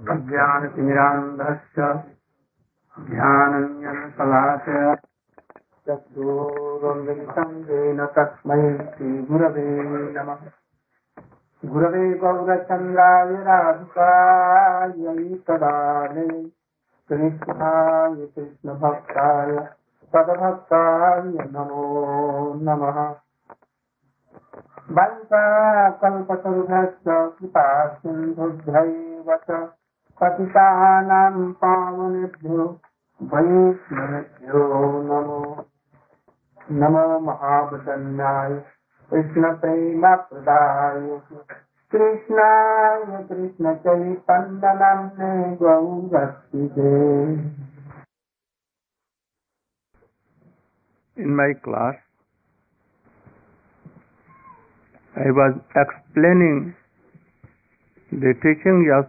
अज्ञानतिमिरान्धस्य ध्यानञ्जनशलाकया चक्षुरुन्मिलितं येन तस्मै श्रीगुरवे नमः। गुरवे गौरचन्द्राय राधिकायै तदाले। कृष्णाय कृष्णभक्ताय तद्भक्ताय नमो नमः। कृपा सिन्धुभ्यैव च। पतितानां पावनेभ्यो वैष्णवेभ्यो नमो। नमो महावदन्याय कृष्णप्रेमप्रदाय। कृष्णाय कृष्णचैतन्यनाम्ने गौरक्षिते In my class, I was explaining the teaching of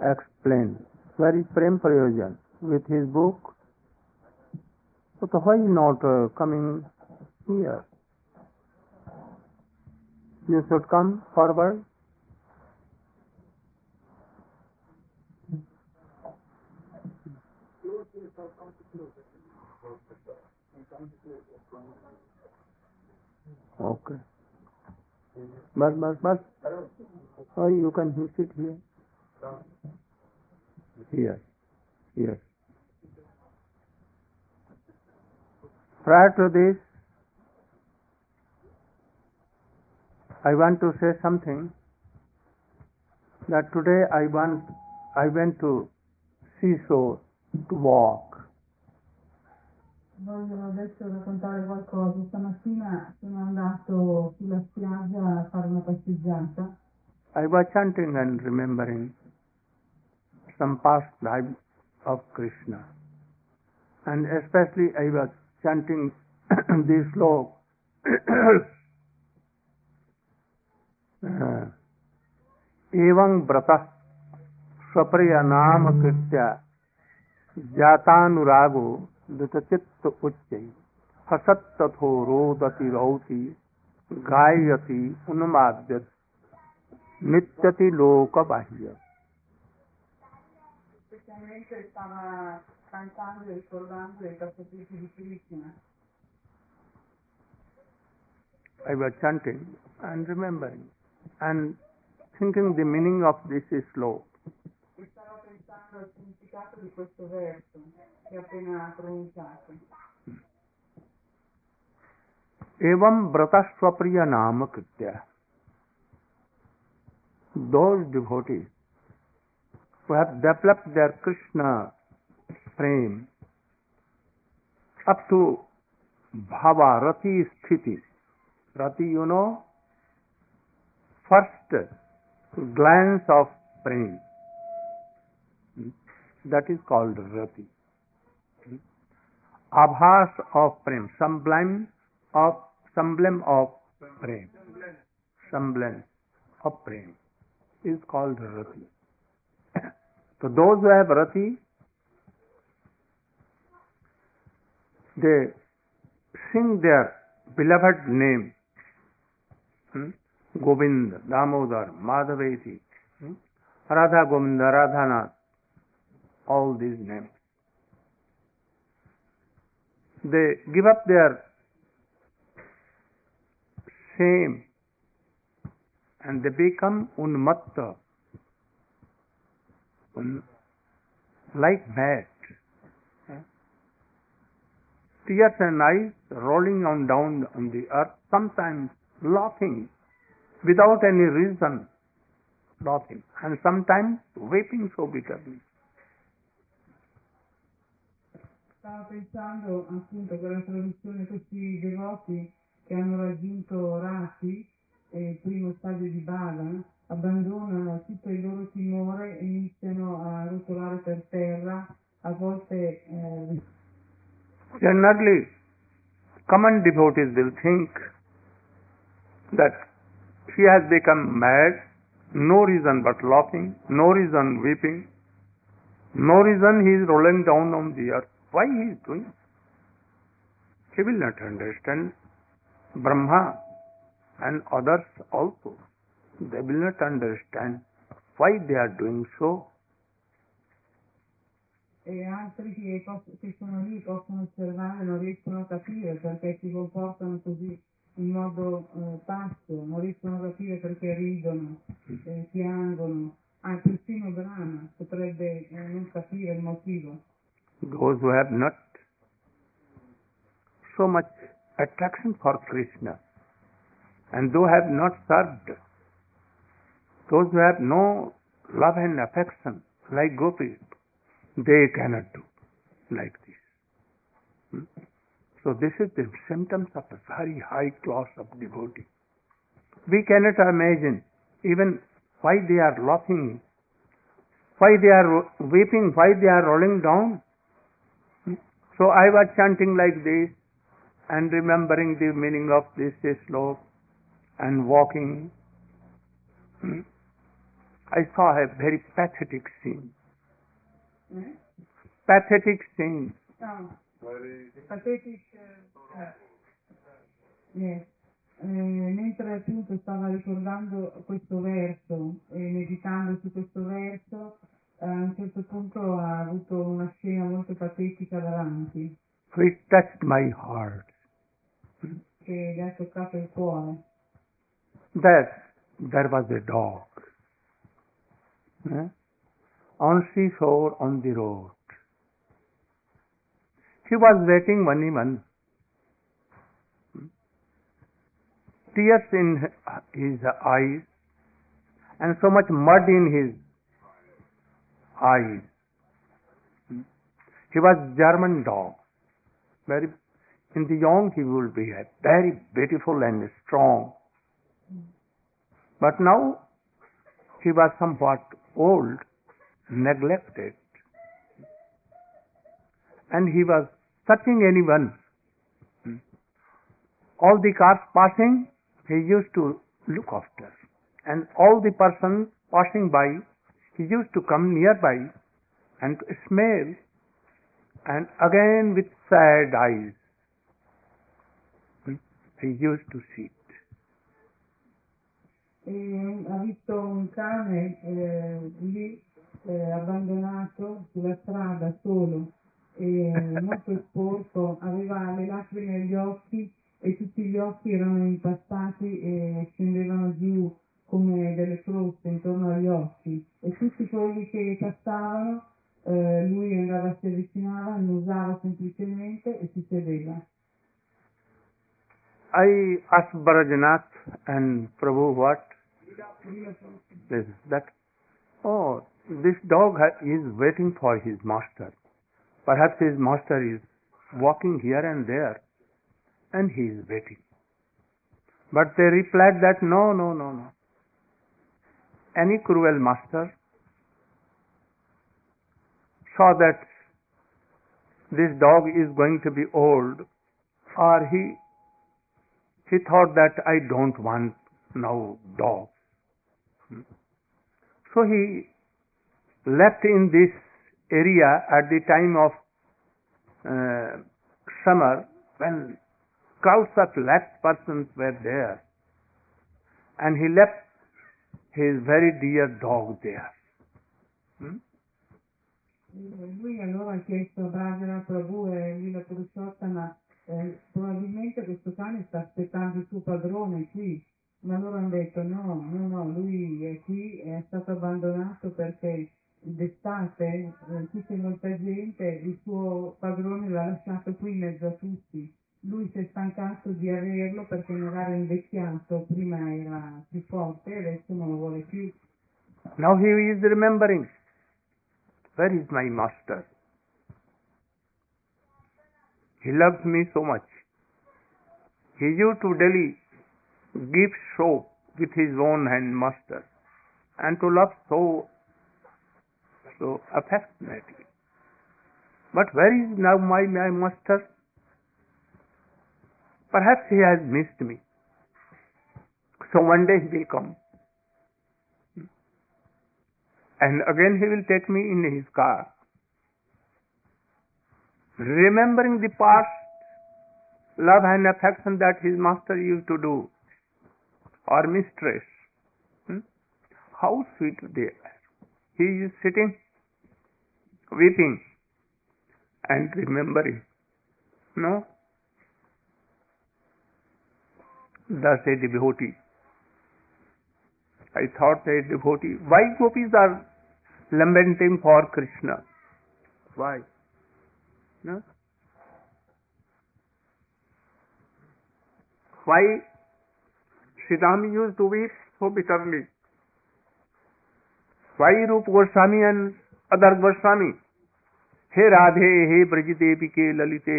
explained. Very Prem Prayojan with his book. So why not uh, coming here? You should come forward. Okay. But, but, but, or you can sit here. Here, here. Prior to this, I want to say something that today I want, I went to seashore to walk. Voglio adesso raccontare qualcosa. Stamattina sono andato sulla spiaggia a fare una passeggiata. I was chanting and remembering some past life of Krishna. And especially I was chanting this slok. uh, एवं व्रत स्वप्रिय नाम कृत्य जातानुरागो दुतचित्त उच्च हसत तथो रोदति रौति गायति उन्माद्य नित्यति लोक बाह्य Specialmente stava cantando e ricordando i passatempi di Krishna. I was chanting and remembering and thinking the meaning of this sloka. E stavo pensando al significato di questo verso che ho appena pronunciato. एवं व्रत स्वप्रिय नाम कृत्य those devotees who have developed their Krishna prem up to bhava rati sthiti. Rati you know first glance of prem that is called rati. Abhas of prem semblance of semblance of prem semblance of prem is called rati so those who have rati they sing their beloved name hmm? govind damodar madhaveti hmm? radha govinda radhanath all these names they give up their shame and they become unmatta un, like mad tears and eyes rolling on down on the earth sometimes laughing without any reason laughing and sometimes weeping so bitterly. Stavo pensando appunto con la traduzione questi devoti che hanno raggiunto Rati, eh, il primo stadio di Bala, abbandonano tutto il loro timore iniziano a rotolare per terra, a volte eh, Generally, common devotees will think that he has become mad, no reason but laughing, no reason weeping, no reason he is rolling down on the earth. Why he is doing? He will not understand Brahma and others also. They will not understand why they are doing so. e altri che, che sono lì possono osservare non riescono a capire perché si comportano così in modo eh, pazzo, non riescono a capire perché ridono, eh, piangono, ah, persino Brahma potrebbe eh, non capire il motivo. those who have not so much attraction for Krishna and those have not served, those who have no love and affection like gopis, they cannot do like this. Hmm? So this is the symptoms of a very high class of devotee. We cannot imagine even why they are laughing, why they are weeping, why they are rolling down. So I was chanting like this and remembering the meaning of this slok and walking. Hmm. I saw a very pathetic scene. Eh? Pathetic scene. No. Pathetic, eh, yes. Eh, mentre appunto stava ricordando questo verso e meditando su questo verso, eh, a un certo punto ha avuto una scena molto patetica davanti It touched my heart. che gli ha toccato il cuore. That there was a dog eh, on seashore on the road. He was waiting one even. Tears in his eyes and so much mud in his eyes. He was German dog. Very in the young he will be very beautiful and strong. But now he was somewhat old, neglected, and he was touching anyone. All the cars passing, he used to look after, and all the persons passing by, he used to come nearby and to smell, and again with sad eyes, hmm? he used to sit. E ha visto un cane eh, lì eh, abbandonato sulla strada solo e molto sporco, aveva le lacrime negli occhi e tutti gli occhi erano impastati e scendevano giù come delle croste intorno agli occhi e tutti quelli che passavano eh, lui andava, si avvicinava, annusava semplicemente e si sedeva. I asked Barajanath and Prabhu what? That, oh, this dog is waiting for his master. Perhaps his master is walking here and there and he is waiting. But they replied that no, no, no, no. Any cruel master saw that this dog is going to be old or he he thought that I don't want now dogs. So he left in this area at the time of uh, summer when crowds of lakh persons were there. And he left his very dear dog there. Hmm? Ma loro hanno detto no, no, no, lui è qui, è stato abbandonato perché d'estate eh, qui c'è molta gente, il suo padrone l'ha lasciato qui in mezzo a tutti. Lui si è stancato di averlo perché magari è invecchiato, prima era più forte e adesso non lo vuole più. Now he is remembering, where is my master? He loves me so much. He used to daily give soap with his own hand master. and to love so, so affectionately. But where is now my, my master? Perhaps he has missed me. So one day he will come. And again he will take me in his car. Remembering the past love and affection that his master used to do, or mistress. Hmm? How sweet they are. He is sitting, weeping, and remembering. No? Thus a devotee. I thought a devotee. Why gopis are lamenting for Krishna? Why? No? Why Sridham used to weep so bitterly? Why Rup Goswami and other Goswami? हे राधे हे ब्रज देवी के ललिते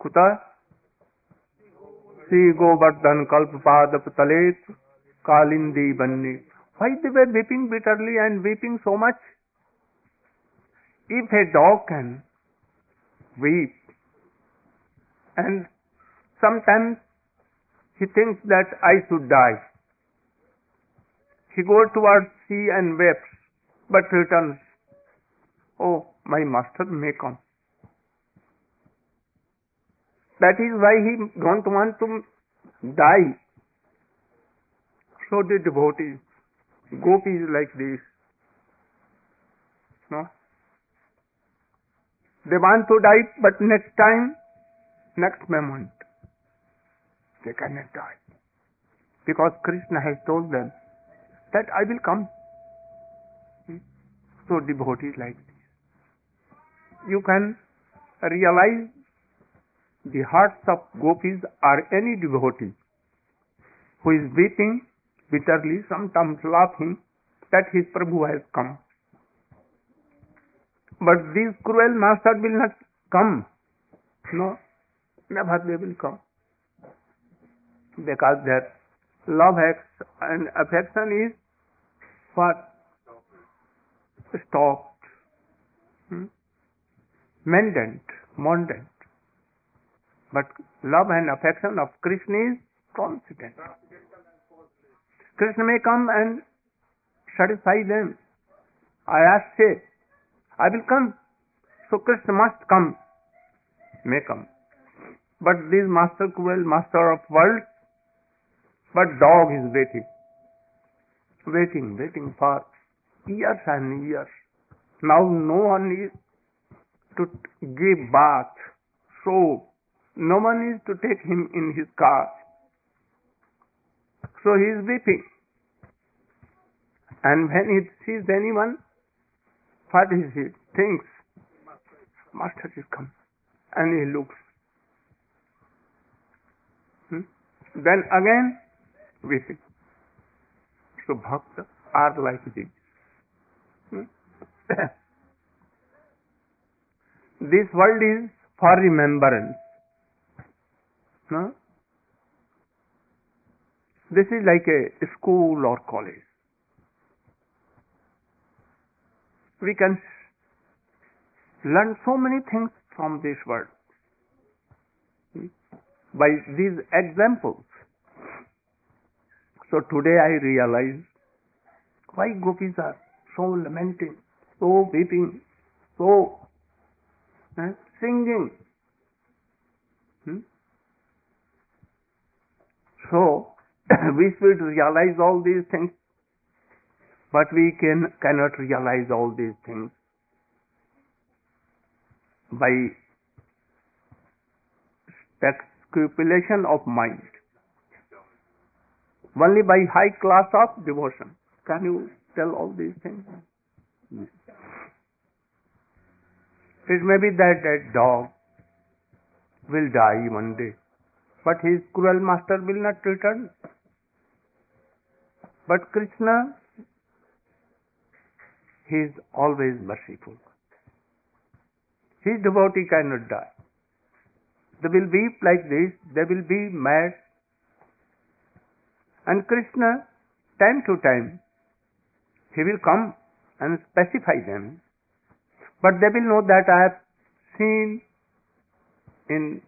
कुत श्री गोवर्धन कल्प पादप तलेत कालिंदी बन्नी why they were weeping bitterly and weeping so much if a dog can weep and sometimes he thinks that I should die. He goes towards sea and weeps but returns. Oh my master may come. That is why he don't want to die. So the devotees, gopis like this, no? They want to die, but next time, next moment, they cannot die. Because Krishna has told them that I will come. So devotees like this. You can realize the hearts of gopis or any devotee who is weeping bitterly, sometimes laughing that his Prabhu has come. But these cruel masters will not come. No, never they will come. Because their love and affection is what? Stopped. Hmm? Mendant. But love and affection of Krishna is constant. Krishna may come and satisfy them. I ask say, I will come. So Krishna must come. May come. But this master cruel, master of world, but dog is waiting. Waiting, waiting for years and years. Now no one is to give bath, so no one is to take him in his car. So he is weeping. And when he sees anyone, what is he? Thinks, Master is come. And he looks. Hmm? Then again, weeping. So bhakta are like this. Hmm? this world is for remembrance. No? This is like a school or college. We can learn so many things from this world by these examples. So today I realize why gopis are so lamenting, so weeping, so eh, singing. Hmm? So we should realize all these things, but we can cannot realize all these things by speculation of mind. Only by high class of devotion. Can you tell all these things? It may be that that dog will die one day, but his cruel master will not return. But Krishna, he is always merciful. His devotee cannot die. They will weep like this, they will be mad. And Krishna, time to time, he will come and specify them, but they will know that I have seen in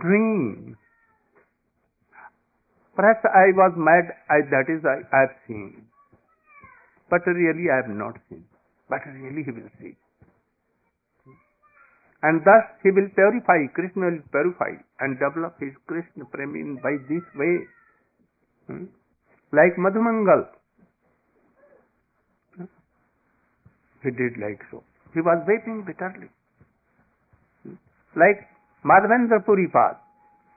dream. Perhaps I was mad, I, that is I, I have seen. But really I have not seen. But really he will see. And thus he will purify, Krishna will purify and develop his Krishna prem in by this way. Hmm? Like Madhumangal. Hmm? He did like so. He was weeping bitterly. Hmm? Like Madhavendra Puripad.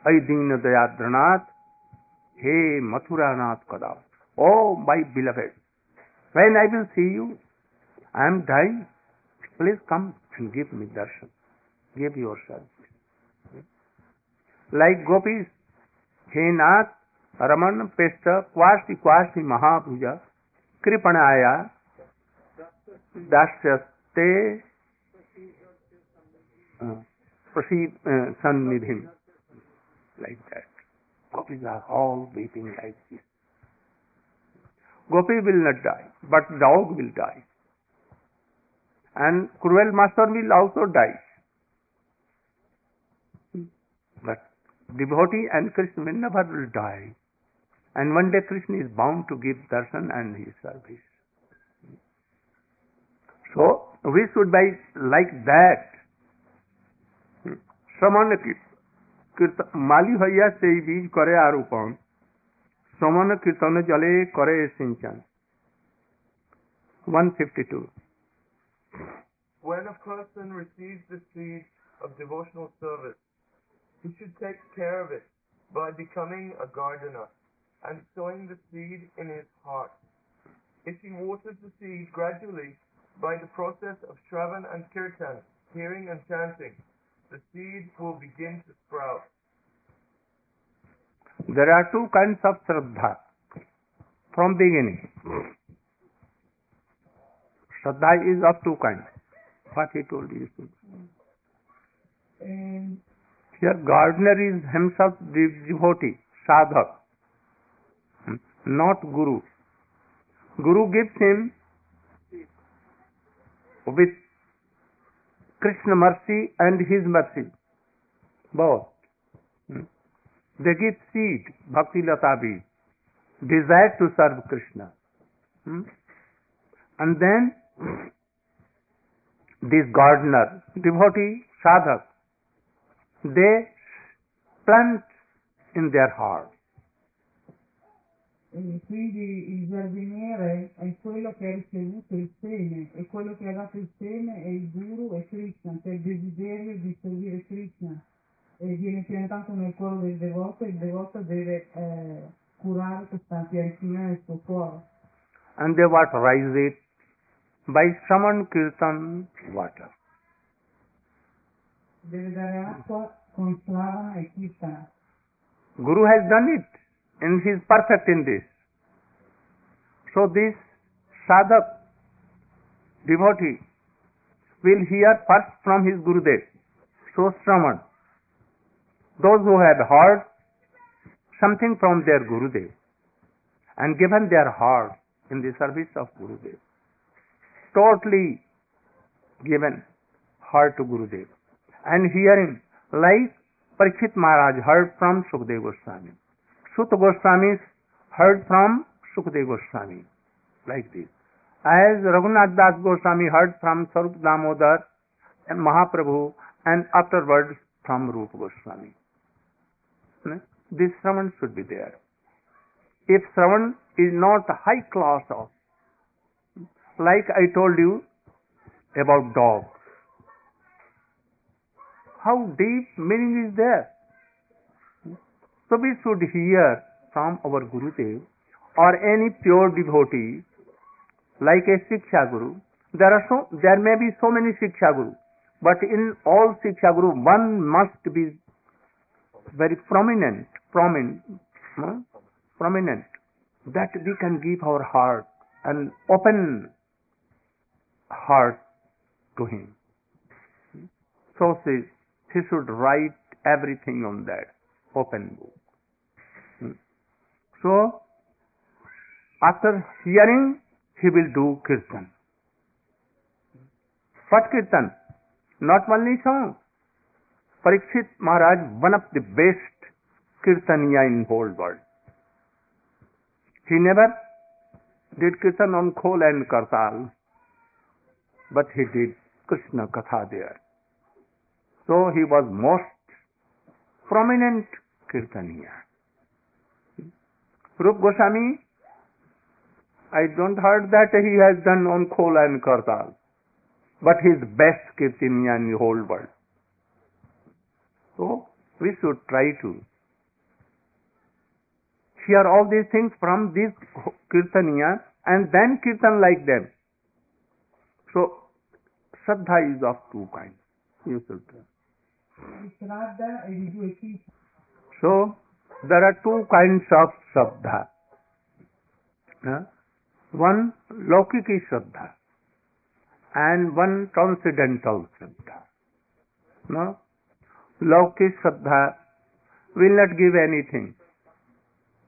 Deen Dayadranath. Hey Mathuranath Kada. Oh my beloved. When I will see you, I am dying. Please come and give me darshan. give yourself. Like gopis, हे नाथ रमन पेष्ट क्वाष्टि क्वाष्टि महाभुजा कृपणाया दास्यते प्रसीद सन्निधि। Like that. Gopis are all waiting like this. Gopi will not die but dog will die. And cruel master will also die. But devotee and Krishna will never will die. And one day Krishna is bound to give darshan and his service. So we should be like that. শ্রমণ মালি হইয়া সেই বীজ করে আরোপণ শ্রমণ কীর্তন জলে করে সিঞ্চন 152 When a person receives the seed of devotional service, he should take care of it by becoming a gardener and sowing the seed in his heart. If he waters the seed gradually by the process of Shravan and Kirtan, hearing and chanting, the seed will begin to sprout. There are two kinds of Shraddha from beginning. Shraddha is of two kinds. What he told you. And Here gardener is himself the devotee, sadhak, not guru. Guru gives him with Krishna mercy and his mercy, both. They give seed, bhakti lata bead, desire to serve Krishna. Hmm? And then this gardener, devotee, sadhak, they plant in their heart. E quindi il giardiniere è quello che ha ricevuto il seme, e quello che ha dato il seme è il guru e Krishna, che è il desiderio di servire Krishna e viene piantato nel cuore del devoto e il devoto deve eh, curare questa piantina nel suo cuore. And they waterize it by Shravan Kirtan water. Deve dare acqua con Slavana e Kirtana. Guru has done it and he is perfect in this. So this sadhak devotee will hear first from his Gurudev. So Shravan. Those who have heard something from their Gurudev and given their heart in the service of Gurudev. Totally given heart to Gurudev. And hearing like Parikshit Maharaj heard from Sukdev Goswami. Suta Goswami heard from Sukdev Goswami. Like this. As Raghunath Das Goswami heard from Swarup Damodar and Mahaprabhu and afterwards from Rupa Goswami. This Shravan should be there. If Shravan is not high class of, like I told you about dog, how deep meaning is there. So we should hear from our Gurudev or any pure devotee like a Shiksha Guru. There are so there may be so many Shiksha Guru, but in all Shiksha Guru one must be very prominent, prominent, no? prominent that we can give our heart and open heart to him. So says he should write everything on that open book. Hmm. So After hearing, he will do kirtan. What kirtan? Not only song. Parikshit Maharaj, one of the best kirtaniya in whole world. He never did kirtan on Khol and Kartal, but he did Krishna Katha there. So he was most prominent kirtaniya. Rup Goswami, I don't heard that he has done on Khol and Kartal, but his best kirtaniya in the whole world. So we should try to hear all these things from these kirtaniya and then kirtan like them. So Shraddha is of two kinds. You should try. So there are two kinds of. Huh? One Laukiki Shraddha and one transcendental Shraddha. No? Laukik Shraddha will not give anything.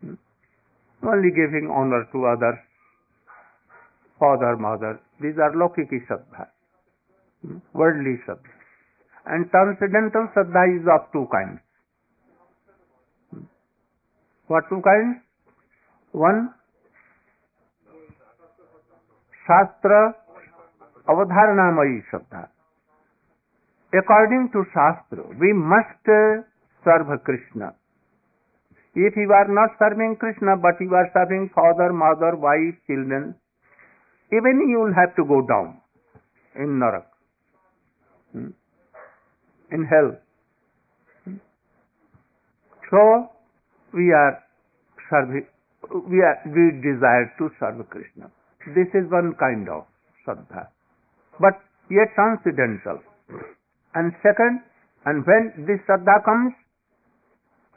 Hmm? Only giving honor to others, father, mother. These are Laukiki. Hmm? Worldly Shraddha. And transcendental Shraddha is of two kinds. What two kinds? One, Shastra Avadharanamayi Shraddha. According to Shastra, we must serve Krishna. If you are not serving Krishna, but you are serving father, mother, wife, children, even you will have to go down in Narak, hmm, in hell. So we are serving, we are we desire to serve Krishna. This is one kind of Shraddha, but yet transcendental. And second, and when this Shraddha comes,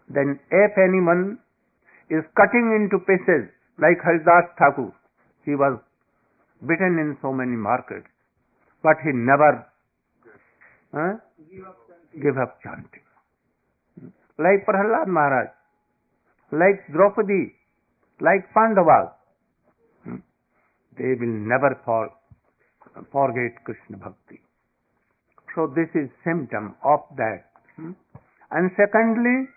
then if anyone is cutting into pieces, like Haridas Thakur, he was beaten in so many markets, but he never huh, gave up chanting. Like Prahlad Maharaj, like Draupadi, like Pandavas, hmm, they will never for, forget Krishna Bhakti. So this is symptom of that. Hmm? And secondly,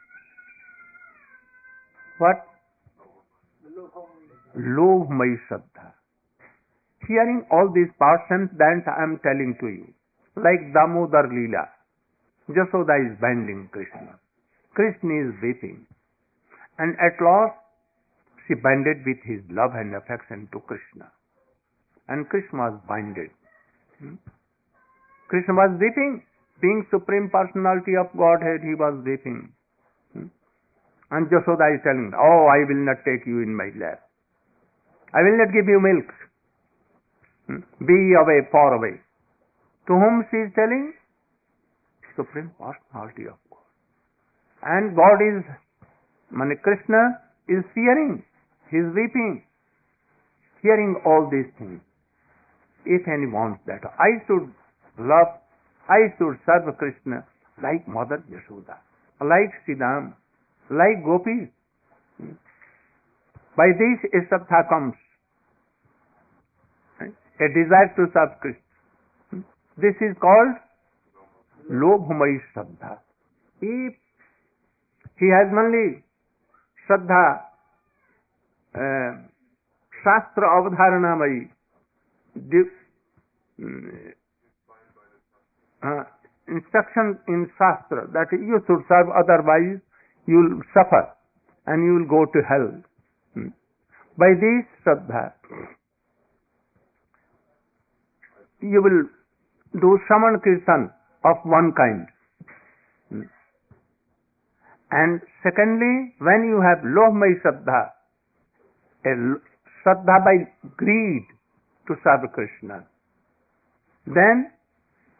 what? Lobhmai Shraddha. Hearing all these portions that I am telling to you, like Damodar Leela, Jasoda is binding Krishna. Krishna is weeping. And at last, she binded with his love and affection to Krishna. And Krishna was binded. Hmm? Krishna was weeping. Being Supreme Personality of Godhead, he was weeping. Hmm? And Jasoda is telling, Oh, I will not take you in my lap. I will not give you milk. Hmm? Be away, far away. To whom she is telling? Supreme Personality of God. And God is, Mani Krishna is fearing. He is weeping. Hearing all these things. If any wants that, I should love, I should serve Krishna like Mother Yashoda, like Siddham, like Gopis. By this a comes, a desire to serve Krishna. This is called Lobhmai Shraddha. If he has only Shraddha, uh, Shastra Avadharanamai, uh, instruction in Shastra that you should serve, otherwise you will suffer and you will go to hell. Hmm. By this Shraddha, you will do Shravan Kirtan of one kind. And secondly, when you have Lobhmai Shraddha, a Shraddha by greed to serve Krishna, then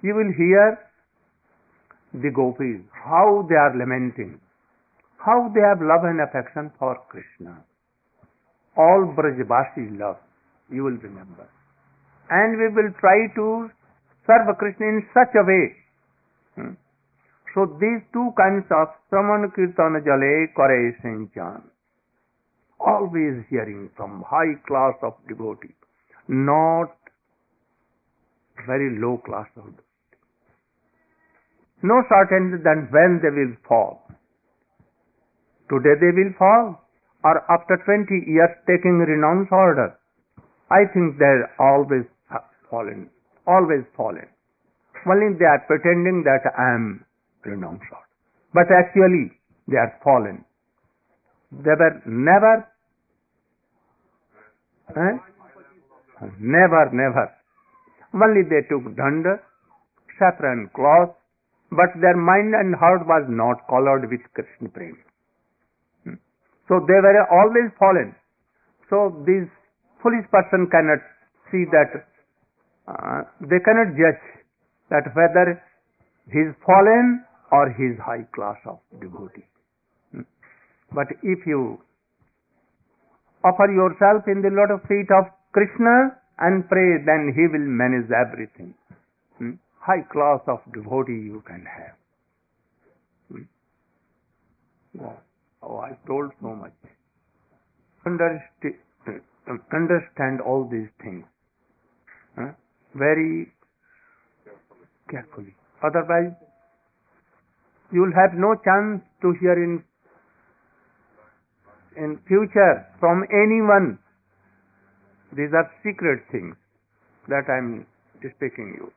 you will hear the gopis, how they are lamenting, how they have love and affection for Krishna. All Brajbasi love, you will remember. And we will try to serve Krishna in such a way. Hmm? So these two kinds of Saman Kirtana Jale Kare Sinchan. always hearing from high class of devotee, not very low class of devotee. No certainty that when they will fall. Today they will fall, or after 20 years taking renounce order. I think they're always fallen, always fallen. Only they are pretending that I am renounced order. But actually they are fallen. They were never, eh? never, never. Only they took danda, saffron cloth, but their mind and heart was not colored with Krishna prema. Hmm. So they were always fallen. So this foolish person cannot see that, uh, they cannot judge that whether he is fallen or he is high class of devotee. Hmm. But if you offer yourself in the lot of feet of Krishna and pray, then he will manage everything. Hmm? High class of devotee you can have. Hmm? Oh, I told so much. Understand all these things very carefully. Otherwise, you will have no chance to hear in in future from anyone. These are secret things that I am speaking you.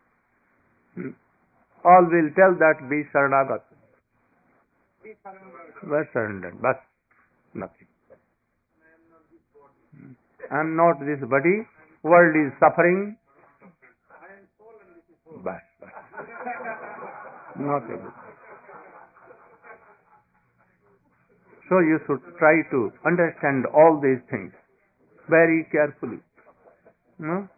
Hmm? All will tell that be Saranagat. Were surrendered, but nothing. I am not this body. World is suffering. Not able. So you should try to understand all these things very carefully. No?